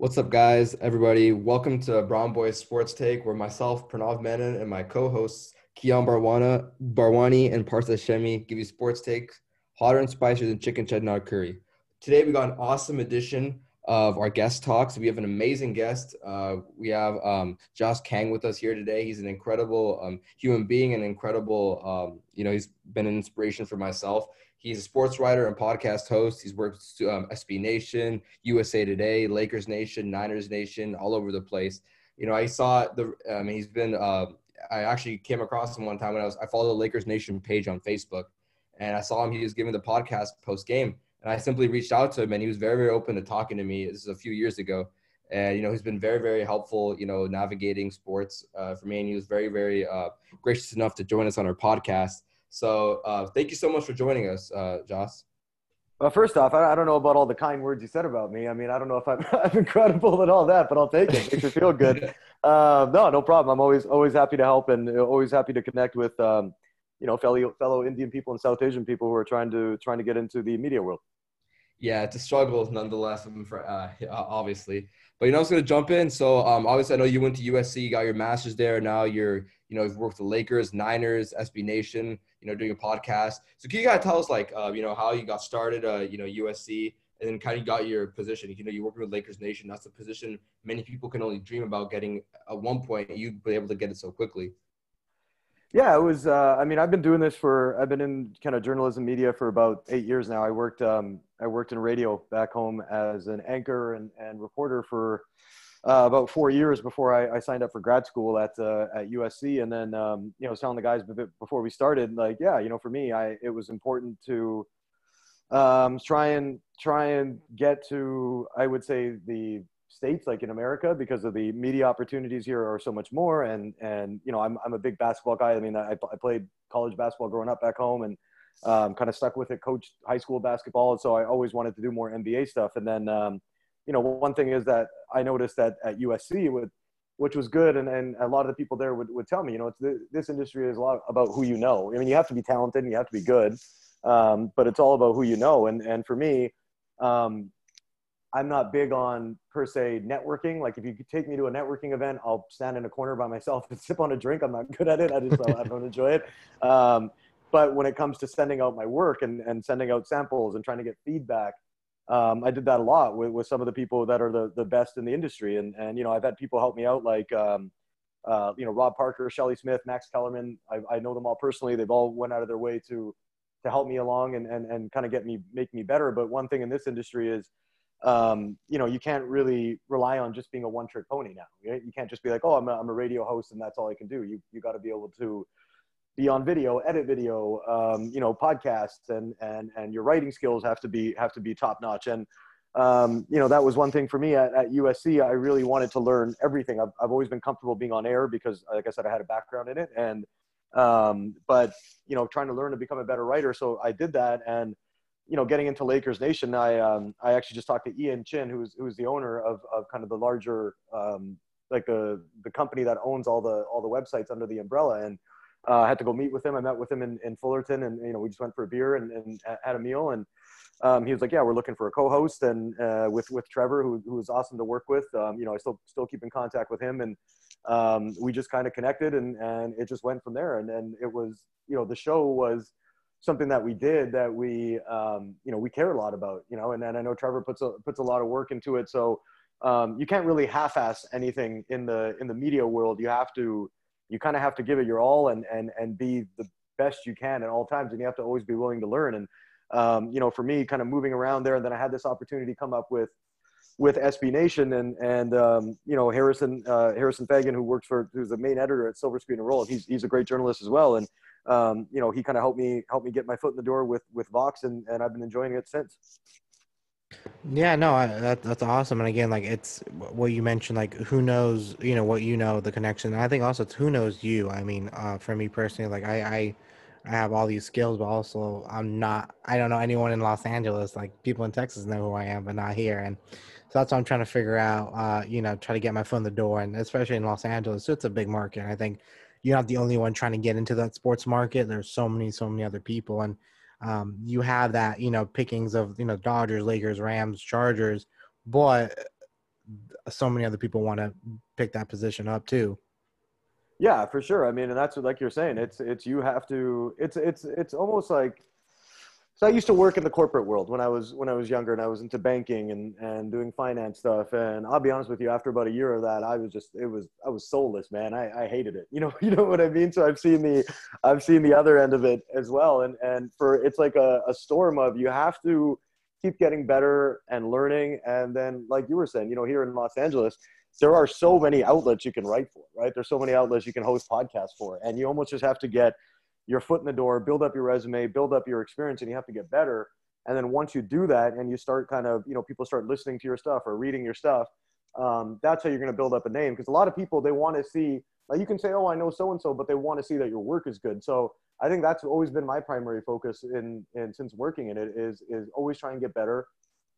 What's up, guys? Everybody, welcome to Brown Boys Sports Take, where myself, Pranav Menon, and my co-hosts Kian Barwana, Barwani and Partha Shemi give you sports takes hotter and spicier than chicken cheddar curry. Today, we got an awesome edition of our guest talks. We have an amazing guest. Uh, we have um, Josh Kang with us here today. He's an incredible um, human being, an incredible, um, you know, he's been an inspiration for myself. He's a sports writer and podcast host. He's worked um, SB Nation, USA Today, Lakers Nation, Niners Nation, all over the place. You know, I saw the. I mean, he's been. Uh, I actually came across him one time when I was. I followed the Lakers Nation page on Facebook, and I saw him. He was giving the podcast post game, and I simply reached out to him, and he was very, very open to talking to me. This is a few years ago, and you know, he's been very, very helpful. You know, navigating sports uh, for me, and he was very, very uh, gracious enough to join us on our podcast. So uh, thank you so much for joining us, uh, Josh. Well, first off, I, I don't know about all the kind words you said about me. I mean, I don't know if I'm, I'm incredible and all that, but I'll take it. Makes me feel good. Uh, no, no problem. I'm always always happy to help and always happy to connect with um, you know fellow fellow Indian people and South Asian people who are trying to trying to get into the media world. Yeah, it's a struggle nonetheless, For, uh, obviously. But you know, I was going to jump in. So um, obviously, I know you went to USC, you got your master's there. Now you're, you know, you've worked with the Lakers, Niners, SB Nation you know, doing a podcast. So can you of tell us like, uh, you know, how you got started, uh, you know, USC, and then kind of got your position. You know, you're working with Lakers Nation. That's a position many people can only dream about getting. At one point, you've been able to get it so quickly. Yeah, it was. Uh, I mean, I've been doing this for. I've been in kind of journalism media for about eight years now. I worked. Um, I worked in radio back home as an anchor and, and reporter for uh, about four years before I, I, signed up for grad school at uh, at USC, and then um, you know, telling the guys before we started, like, yeah, you know, for me, I it was important to um, try and try and get to, I would say, the states like in America because of the media opportunities here are so much more, and and you know, I'm I'm a big basketball guy. I mean, I, I played college basketball growing up back home, and um, kind of stuck with it, coached high school basketball, and so I always wanted to do more NBA stuff, and then. Um, you know, one thing is that I noticed that at USC, with, which was good, and, and a lot of the people there would, would tell me, you know, it's the, this industry is a lot about who you know. I mean, you have to be talented and you have to be good, um, but it's all about who you know. And, and for me, um, I'm not big on per se networking. Like if you could take me to a networking event, I'll stand in a corner by myself and sip on a drink. I'm not good at it. I just I don't enjoy it. Um, but when it comes to sending out my work and, and sending out samples and trying to get feedback, um, I did that a lot with, with some of the people that are the, the best in the industry. And, and, you know, I've had people help me out like, um, uh, you know, Rob Parker, Shelly Smith, Max Kellerman. I, I know them all personally. They've all went out of their way to, to help me along and, and, and kind of get me, make me better. But one thing in this industry is, um, you know, you can't really rely on just being a one trick pony now. You can't just be like, oh, I'm a, I'm a radio host and that's all I can do. You, you got to be able to, be on video, edit video, um, you know, podcasts, and and and your writing skills have to be have to be top notch. And um, you know, that was one thing for me at, at USC. I really wanted to learn everything. I've I've always been comfortable being on air because, like I said, I had a background in it, and um, but you know, trying to learn to become a better writer. So I did that, and you know, getting into Lakers Nation, I um, I actually just talked to Ian Chin, who's who's the owner of of kind of the larger um, like the the company that owns all the all the websites under the umbrella, and uh, I had to go meet with him. I met with him in, in Fullerton, and you know we just went for a beer and, and had a meal. And um, he was like, "Yeah, we're looking for a co-host." And uh, with with Trevor, who who was awesome to work with. Um, you know, I still still keep in contact with him, and um, we just kind of connected, and and it just went from there. And then it was you know the show was something that we did that we um, you know we care a lot about. You know, and then I know Trevor puts a puts a lot of work into it. So um, you can't really half-ass anything in the in the media world. You have to you kind of have to give it your all and and and be the best you can at all times and you have to always be willing to learn and um, you know for me kind of moving around there and then i had this opportunity come up with with SB Nation and and um, you know Harrison uh, Harrison Faigen who works for who's the main editor at Silver Screen and Roll. He's he's a great journalist as well, and um, you know he kind of helped me help me get my foot in the door with with Vox, and and I've been enjoying it since. Yeah, no, I, that that's awesome. And again, like it's what you mentioned, like who knows, you know, what you know, the connection. And I think also it's who knows you. I mean, uh, for me personally, like I, I, I have all these skills, but also I'm not. I don't know anyone in Los Angeles. Like people in Texas know who I am, but not here. And so that's what I'm trying to figure out. Uh, you know, try to get my foot in the door, and especially in Los Angeles, it's a big market. I think you're not the only one trying to get into that sports market. There's so many, so many other people, and um, you have that you know pickings of you know Dodgers, Lakers, Rams, Chargers, but so many other people want to pick that position up too. Yeah, for sure. I mean, and that's what, like you're saying. It's it's you have to. It's it's it's almost like. So I used to work in the corporate world when I was when I was younger, and I was into banking and and doing finance stuff. And I'll be honest with you, after about a year of that, I was just it was I was soulless, man. I, I hated it. You know you know what I mean. So I've seen the I've seen the other end of it as well. And and for it's like a, a storm of you have to keep getting better and learning. And then like you were saying, you know, here in Los Angeles, there are so many outlets you can write for, right? There's so many outlets you can host podcasts for, and you almost just have to get your foot in the door, build up your resume, build up your experience, and you have to get better. And then once you do that, and you start kind of, you know, people start listening to your stuff or reading your stuff, um, that's how you're going to build up a name. Because a lot of people they want to see, like you can say, oh, I know so and so, but they want to see that your work is good. So I think that's always been my primary focus in, in since working in it is is always try and get better,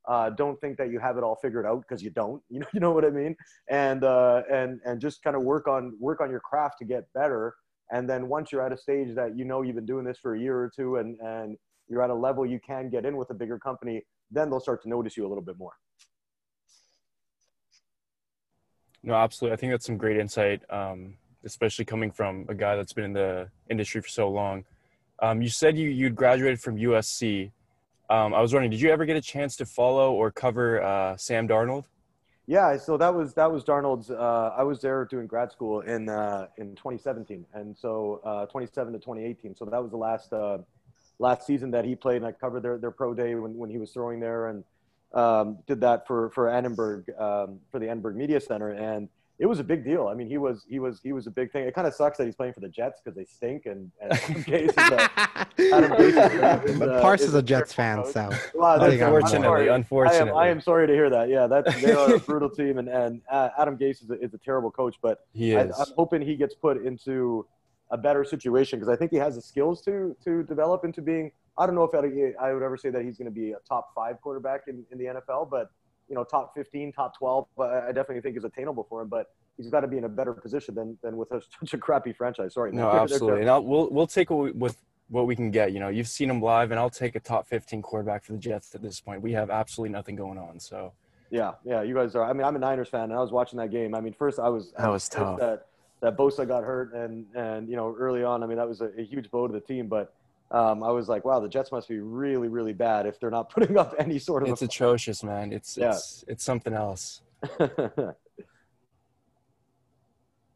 uh, don't think that you have it all figured out because you don't. You know, you know what I mean. And uh, and and just kind of work on work on your craft to get better. And then once you're at a stage that you know you've been doing this for a year or two, and and you're at a level you can get in with a bigger company, then they'll start to notice you a little bit more. No, absolutely. I think that's some great insight, um, especially coming from a guy that's been in the industry for so long. Um, you said you you'd graduated from USC. Um, I was wondering, did you ever get a chance to follow or cover uh, Sam Darnold? Yeah, so that was that was Darnold's. Uh, I was there doing grad school in uh, in 2017, and so uh, 27 to 2018. So that was the last uh, last season that he played, and I covered their their pro day when, when he was throwing there, and um, did that for for Annenberg um, for the Annenberg Media Center, and it was a big deal. I mean, he was he was he was a big thing. It kind of sucks that he's playing for the Jets because they stink. And, and Adam Gase is a, Adam Gase is, is, uh, Parse is, a Jets fan, so well, unfortunately, unfortunately, I am, I am sorry to hear that. Yeah, that they are a brutal team, and and uh, Adam Gase is a, is a terrible coach. But he is. I, I'm hoping he gets put into a better situation because I think he has the skills to to develop into being. I don't know if I would ever say that he's going to be a top five quarterback in, in the NFL, but you know top 15 top 12 i definitely think is attainable for him but he's got to be in a better position than than with a, such a crappy franchise. Sorry no absolutely. and I'll, we'll we'll take what we, with what we can get you know. You've seen him live and i'll take a top 15 quarterback for the jets at this point. We have absolutely nothing going on so. Yeah yeah you guys are i mean i'm a niners fan and i was watching that game. I mean first i was that was tough. that, that bosa got hurt and and you know early on i mean that was a, a huge blow to the team but um, I was like, wow, the Jets must be really, really bad if they're not putting up any sort of. It's atrocious, man. It's yeah. it's it's something else.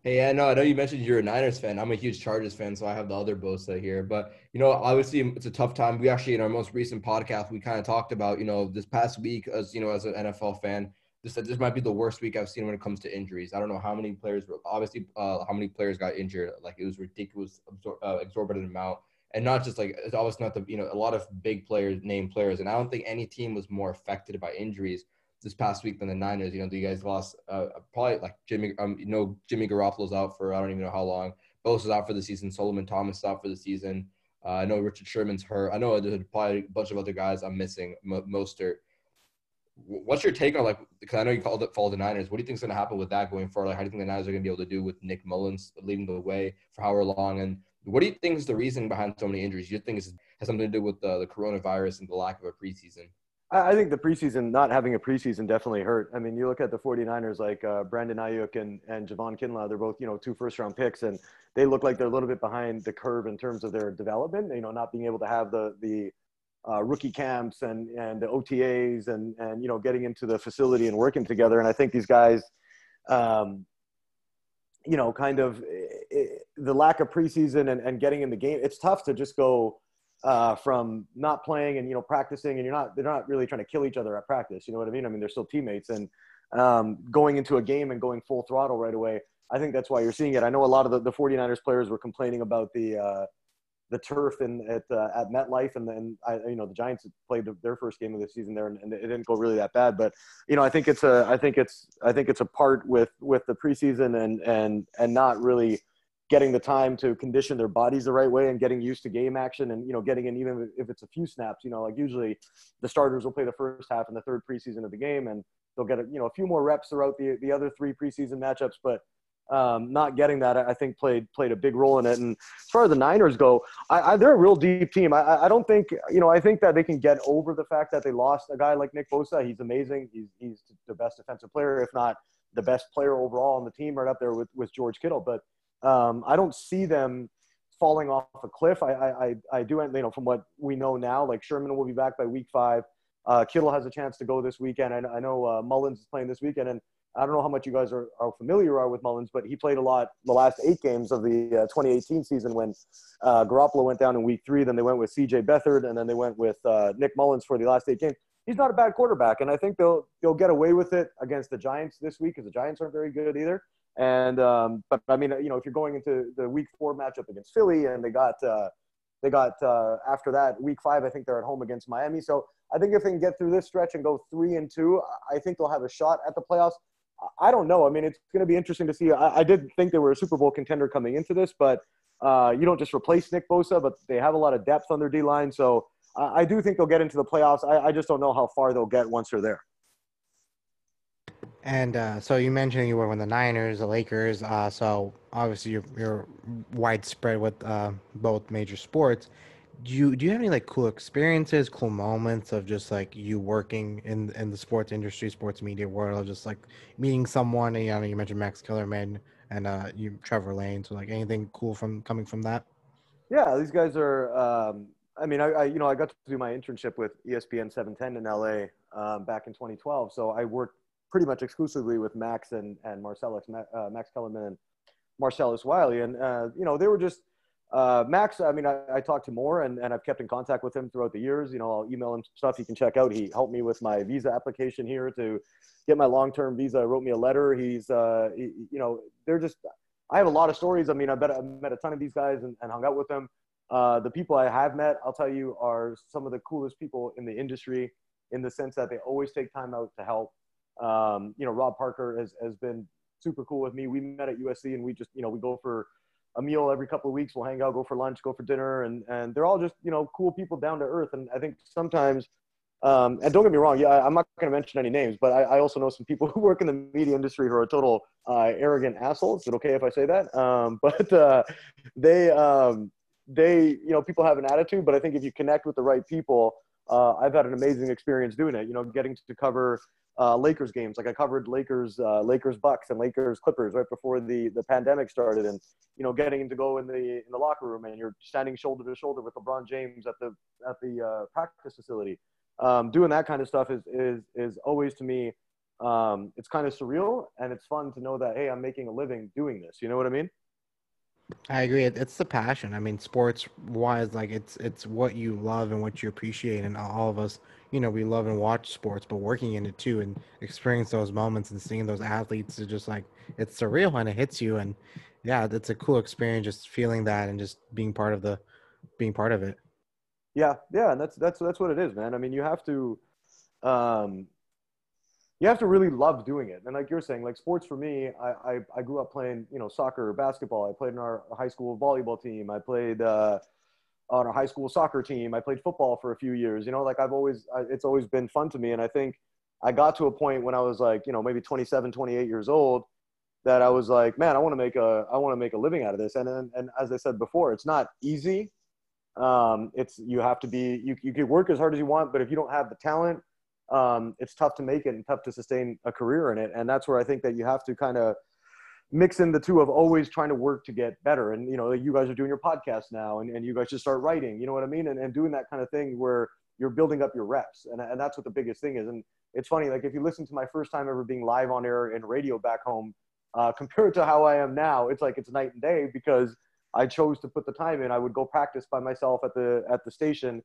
Hey, yeah, no, I know you mentioned you're a Niners fan. I'm a huge Chargers fan, so I have the other Bosa here. But you know, obviously, it's a tough time. We actually, in our most recent podcast, we kind of talked about, you know, this past week, as you know, as an NFL fan, this this might be the worst week I've seen when it comes to injuries. I don't know how many players, were, obviously, uh, how many players got injured. Like it was ridiculous, absor- uh, exorbitant amount and not just like it's always not the you know a lot of big players, name players, and I don't think any team was more affected by injuries this past week than the Niners. You know, you guys lost uh, probably like Jimmy. Um, you know, Jimmy Garoppolo's out for I don't even know how long. Bosa's out for the season. Solomon Thomas is out for the season. Uh, I know Richard Sherman's hurt. I know there's probably a bunch of other guys I'm missing. Mo- Mostert. What's your take on like? Because I know you called it follow the Niners. What do you think is going to happen with that going forward? Like, how do you think the Niners are going to be able to do with Nick Mullens leading the way for however long and what do you think is the reason behind so many injuries? You think it has something to do with the, the coronavirus and the lack of a preseason? I think the preseason, not having a preseason definitely hurt. I mean, you look at the 49ers, like uh, Brandon Aiyuk and, and Javon Kinlaw, they're both, you know, two first round picks, and they look like they're a little bit behind the curve in terms of their development, you know, not being able to have the, the uh, rookie camps and, and the OTAs and, and, you know, getting into the facility and working together. And I think these guys, um, you know, kind of it, eh, eh, the lack of preseason and, and getting in the game. It's tough to just go uh, from not playing and you know practicing, and you're not they're not really trying to kill each other at practice. You know what I mean? I mean they're still teammates, and um, going into a game and going full throttle right away. I think that's why you're seeing it. I know a lot of the, the 49ers players were complaining about the uh, the turf in at uh, at MetLife, and then I, you know the Giants played their first game of the season there, and, and, it didn't go really that bad. But you know, I think it's a I think it's I think it's a part with with the preseason and and and not really getting the time to condition their bodies the right way and getting used to game action and you know getting in even if it's a few snaps. You know, like usually the starters will play the first half and the third preseason of the game, and they'll get a, you know a few more reps throughout the the other three preseason matchups, but um, not getting that, I think, played played a big role in it. And as far as the Niners go, I, I, they're a real deep team. I, I don't think, you know, I think that they can get over the fact that they lost a guy like Nick Bosa. He's amazing. He's he's the best defensive player, if not the best player overall on the team, right up there with with George Kittle. But um, I don't see them falling off a cliff. I, I, I do, you know, from what we know now, like Sherman will be back by week five. Uh, Kittle has a chance to go this weekend. I, I know uh, Mullens is playing this weekend, and I don't know how much you guys are, are familiar are with Mullens, but he played a lot the last eight games of the uh, 2018 season when uh, Garoppolo went down in week three. Then they went with C.J. Beathard, and then they went with uh, Nick Mullens for the last eight games. He's not a bad quarterback, and I think they'll they'll get away with it against the Giants this week because the Giants aren't very good either. And um, but I mean, you know, if you're going into the Week Four matchup against Philly, and they got uh, they got uh, after that Week Five, I think they're at home against Miami. So I think if they can get through this stretch and go three and two, I think they'll have a shot at the playoffs. I don't know. I mean, it's going to be interesting to see. I, I did think they were a Super Bowl contender coming into this, but uh, you don't just replace Nick Bosa, but they have a lot of depth on their D line. So I, I do think they'll get into the playoffs. I, I just don't know how far they'll get once they're there. And uh, so you mentioned you were with the Niners, the Lakers. Uh, so obviously you're, you're widespread with uh, both major sports. Do you do you have any like cool experiences, cool moments of just like you working in in the sports industry, sports media world, just like meeting someone? And, you know, you mentioned Max Kellerman and uh, you Trevor Lane. So like anything cool from coming from that? Yeah, these guys are. Um, I mean, I, I, you know I got to do my internship with ESPN 710 in LA um, back in 2012. So I worked pretty much exclusively with Max and and Marcellus, uh, Max Kellerman and Marcellus Wiley, and uh, you know they were just uh, Max. I mean, I, I talked to more, and, and I've kept in contact with him throughout the years. You know, I'll email him stuff he can check out. He helped me with my visa application here to get my long term visa. Wrote me a letter. He's, uh, he, you know, they're just. I have a lot of stories. I mean, I bet I met a ton of these guys and, and hung out with them. Uh, the people I have met, I'll tell you, are some of the coolest people in the industry in the sense that they always take time out to help. Um, you know, Rob Parker has, has been super cool with me. We met at USC and we just, you know, we go for a meal every couple of weeks. We'll hang out, go for lunch, go for dinner. And, and they're all just, you know, cool people down to earth. And I think sometimes, um, and don't get me wrong, yeah, I'm not going to mention any names, but I, I, also know some people who work in the media industry who are total uh, arrogant assholes. Is it okay if I say that? Um, but uh, they, um, they, you know, people have an attitude, but I think if you connect with the right people, uh, I've had an amazing experience doing it. You know, getting to cover uh, Lakers games. Like I covered Lakers, uh, Lakers Bucks and Lakers Clippers right before the the pandemic started, and you know, getting to go in the in the locker room and you're standing shoulder to shoulder with LeBron James at the at the uh, practice facility. Um, doing that kind of stuff is is is always to me. Um, it's kind of surreal and it's fun to know that hey, I'm making a living doing this. You know what I mean? I agree. It's the passion. I mean, sports wise, like it's it's what you love and what you appreciate, and all of us, you know, we love and watch sports, but working in it too and experience those moments and seeing those athletes is just like it's surreal and it hits you. And yeah, it's a cool experience just feeling that and just being part of the being part of it. Yeah, yeah, and that's that's that's what it is, man. I mean, you have to um you have to really love doing it. And like you're saying, like sports for me, I, I, I grew up playing, you know, soccer, basketball. I played in our high school volleyball team. I played uh, on our high school soccer team. I played football for a few years. You know, like I've always, I, it's always been fun to me. And I think I got to a point when I was like, you know, maybe 27, 28 years old that I was like, man, I want to make a, I want to make a living out of this. And, and, and as I said before, it's not easy. Um, it's, you have to be, you, you can work as hard as you want, but if you don't have the talent, um, it's tough to make it and tough to sustain a career in it. And that's where I think that you have to kind of mix in the two of always trying to work to get better. And, you know, you guys are doing your podcast now and, and you guys should start writing, you know what I mean? And, and doing that kind of thing where you're building up your reps. And, and that's what the biggest thing is. And it's funny, like if you listen to my first time ever being live on air in radio back home, uh, compared to how I am now, it's like it's night and day because I chose to put the time in. I would go practice by myself at the at the station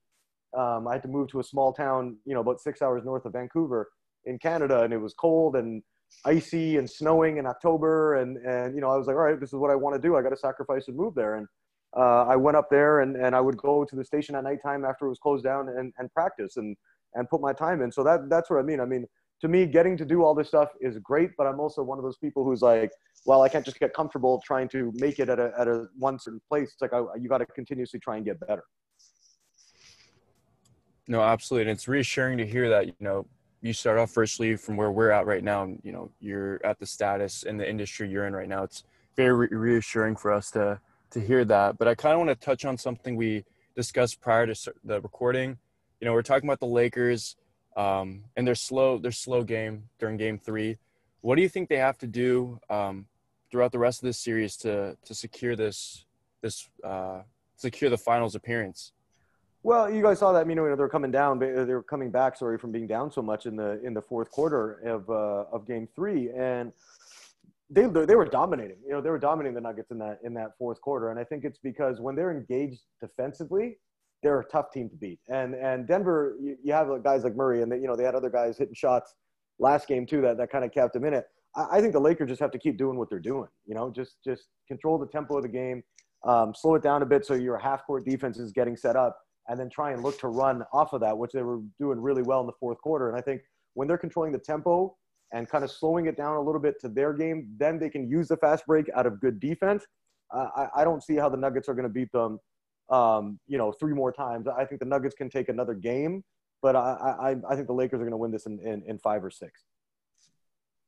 um, I had to move to a small town, you know, about six hours north of Vancouver in Canada, and it was cold and icy and snowing in October. And, and you know, I was like, all right, this is what I want to do. I got to sacrifice and move there. And uh, I went up there and, and I would go to the station at nighttime after it was closed down and, and practice and, and put my time in. So that, that's what I mean. I mean, to me, getting to do all this stuff is great, but I'm also one of those people who's like, well, I can't just get comfortable trying to make it at a, at a one certain place. It's like, I, you got to continuously try and get better. No, absolutely. And it's reassuring to hear that, you know, you start off firstly from where we're at right now. You know, you're at the status in the industry you're in right now. It's very re- reassuring for us to, to hear that. But I kind of want to touch on something we discussed prior to the recording. You know, we're talking about the Lakers um, and their slow, their slow game during game three. What do you think they have to do um, throughout the rest of this series to to secure this this uh, secure the finals appearance? Well, you guys saw that. You know, they're coming down. They're coming back. Sorry, from being down so much in the in the fourth quarter of uh, of Game Three, and they they were dominating. You know, they were dominating the Nuggets in that in that fourth quarter, and I think it's because when they're engaged defensively, they're a tough team to beat. And and Denver, you, you have guys like Murray, and they, you know they had other guys hitting shots last game too that that kind of kept them in it. I, I think the Lakers just have to keep doing what they're doing. You know, just just control the tempo of the game, um, slow it down a bit so your half court defense is getting set up and then try and look to run off of that, which they were doing really well in the fourth quarter. And I think when they're controlling the tempo and kind of slowing it down a little bit to their game, then they can use the fast break out of good defense. Uh, I, I, don't see how the Nuggets are going to beat them, um, you know, three more times. I think the Nuggets can take another game, but I, I, I think the Lakers are going to win this in, in, in five or six.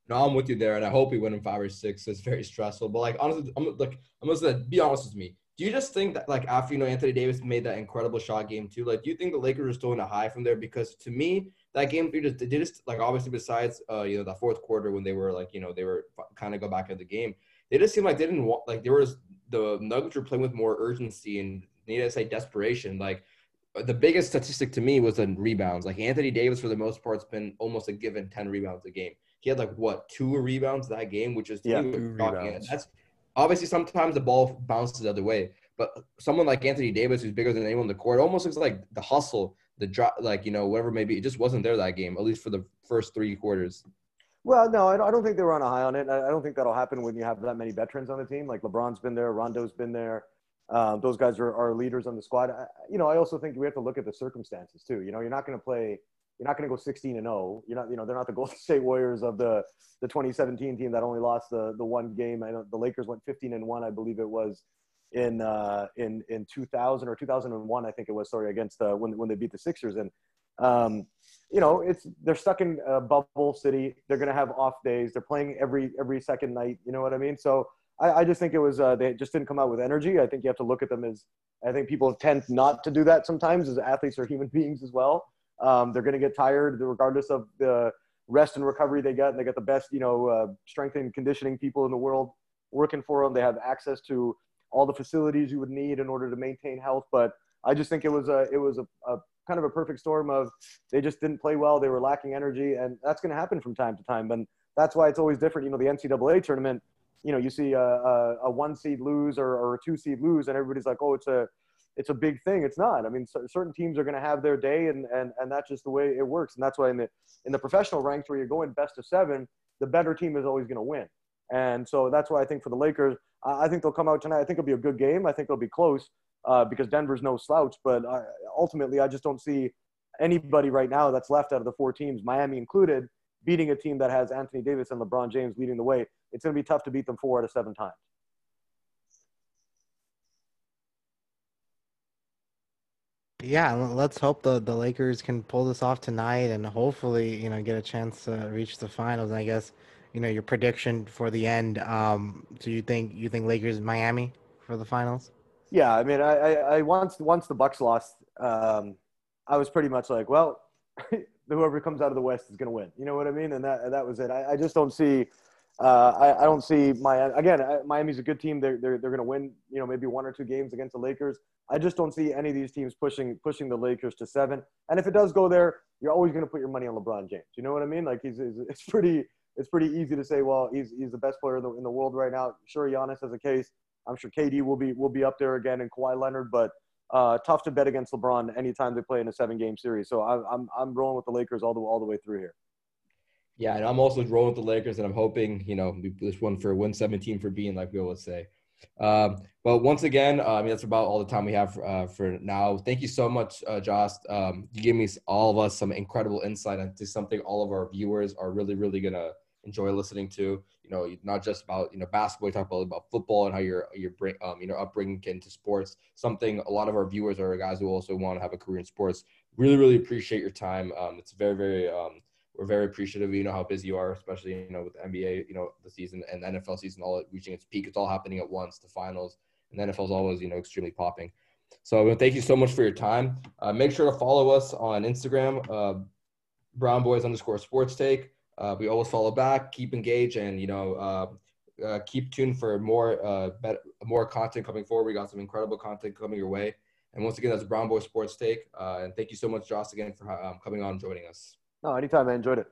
No, I'm with you there, and I hope we win in five or six. It's very stressful, but like honestly, I'm like I'm gonna be honest with me do you just think that like after you know Anthony Davis made that incredible shot game too, like do you think the Lakers are still in a high from there? Because to me, that game three just they just like obviously besides uh you know the fourth quarter when they were like you know they were kind of go back in the game, they just seemed like they didn't want like there was the Nuggets were playing with more urgency and need to say desperation. Like the biggest statistic to me was in rebounds. Like Anthony Davis for the most part has been almost a given ten rebounds a game. He had like what two rebounds that game, which is yeah, two rebounds. That's obviously sometimes the ball bounces the other way, but someone like Anthony Davis, who's bigger than anyone on the court, almost looks like the hustle, the drop, like you know whatever maybe it just wasn't there that game, at least for the first three quarters. Well, no, I don't think they were on a high on it. I don't think that'll happen when you have that many veterans on the team. Like LeBron's been there, Rondo's been there. Um, those guys are, are leaders on the squad. I, you know, I also think we have to look at the circumstances too. You know, you're not going to play you're not going to go 16 and 0. You're not, you know, they're not the Golden State Warriors of the the 2017 team that only lost the the one game. I know the Lakers went 15 and one, I believe it was in uh, in in 2000 or 2001, I think it was. Sorry, against when when they beat the Sixers, and um, you know, it's they're stuck in a bubble city. They're going to have off days. They're playing every every second night. You know what I mean? So. I, I just think it was uh, they just didn't come out with energy. I think you have to look at them as I think people tend not to do that sometimes as athletes are human beings as well. Um, they're going to get tired regardless of the rest and recovery they get. And they get the best, you know, uh, strength and conditioning people in the world working for them. They have access to all the facilities you would need in order to maintain health. But I just think it was a, it was a, a kind of a perfect storm of they just didn't play well. They were lacking energy and that's going to happen from time to time. And that's why it's always different. You know, the NCAA tournament, you know, you see a, a, a one seed lose or, or a two seed lose and everybody's like, oh, it's a, it's a big thing. It's not. I mean, certain teams are going to have their day, and, and and that's just the way it works. And that's why in the in the professional ranks where you're going best of seven, the better team is always going to win. And so that's why I think for the Lakers, I think they'll come out tonight. I think it'll be a good game. I think it'll be close uh, because Denver's no slouch. But I, ultimately, I just don't see anybody right now that's left out of the four teams, Miami included, beating a team that has Anthony Davis and LeBron James leading the way. It's going to be tough to beat them four out of seven times. Yeah, let's hope the the Lakers can pull this off tonight and hopefully, you know, get a chance to reach the finals. I guess, you know, your prediction for the end. Um, do you think you think Lakers Miami for the finals? Yeah, I mean, I, I, I once once the Bucks lost, um, I was pretty much like, well, whoever comes out of the West is going to win. You know what I mean? And that that was it. I, I just don't see. Uh, I, I don't see Miami again. Miami's a good team. They're they're, they're going to win. You know, maybe one or two games against the Lakers. I just don't see any of these teams pushing pushing the Lakers to seven. And if it does go there, you're always going to put your money on LeBron James. You know what I mean? Like he's, he's it's pretty it's pretty easy to say, well, he's he's the best player in the, in the world right now. Sure, Giannis has a case. I'm sure KD will be will be up there again, and Kawhi Leonard, but uh, tough to bet against LeBron anytime they play in a seven game series. So I'm I'm I'm rolling with the Lakers all the all the way through here. Yeah, and I'm also rolling with the Lakers, and I'm hoping you know this one for win 17 for being like we always say. Um, but once again, uh, I mean, that's about all the time we have uh, for now. Thank you so much, uh, Josh. Um, you gave me all of us some incredible insight into something all of our viewers are really, really gonna enjoy listening to. You know, not just about you know basketball, you talk about about football and how your your um, you know upbringing into sports. Something a lot of our viewers are guys who also want to have a career in sports. Really, really appreciate your time. Um, it's very, very um, we're very appreciative. You know how busy you are, especially you know with the NBA, you know the season and NFL season all reaching its peak. It's all happening at once. The finals and the NFL is always you know extremely popping. So thank you so much for your time. Uh, make sure to follow us on Instagram, uh, Brown Boys underscore Sports Take. uh, we always follow back, keep engaged, and you know, uh, uh, keep tuned for more uh, better, more content coming forward. We got some incredible content coming your way. And once again, that's Brown Boy Sports Take. And thank you so much, Josh, again for um, coming on and joining us. No, anytime. I enjoyed it.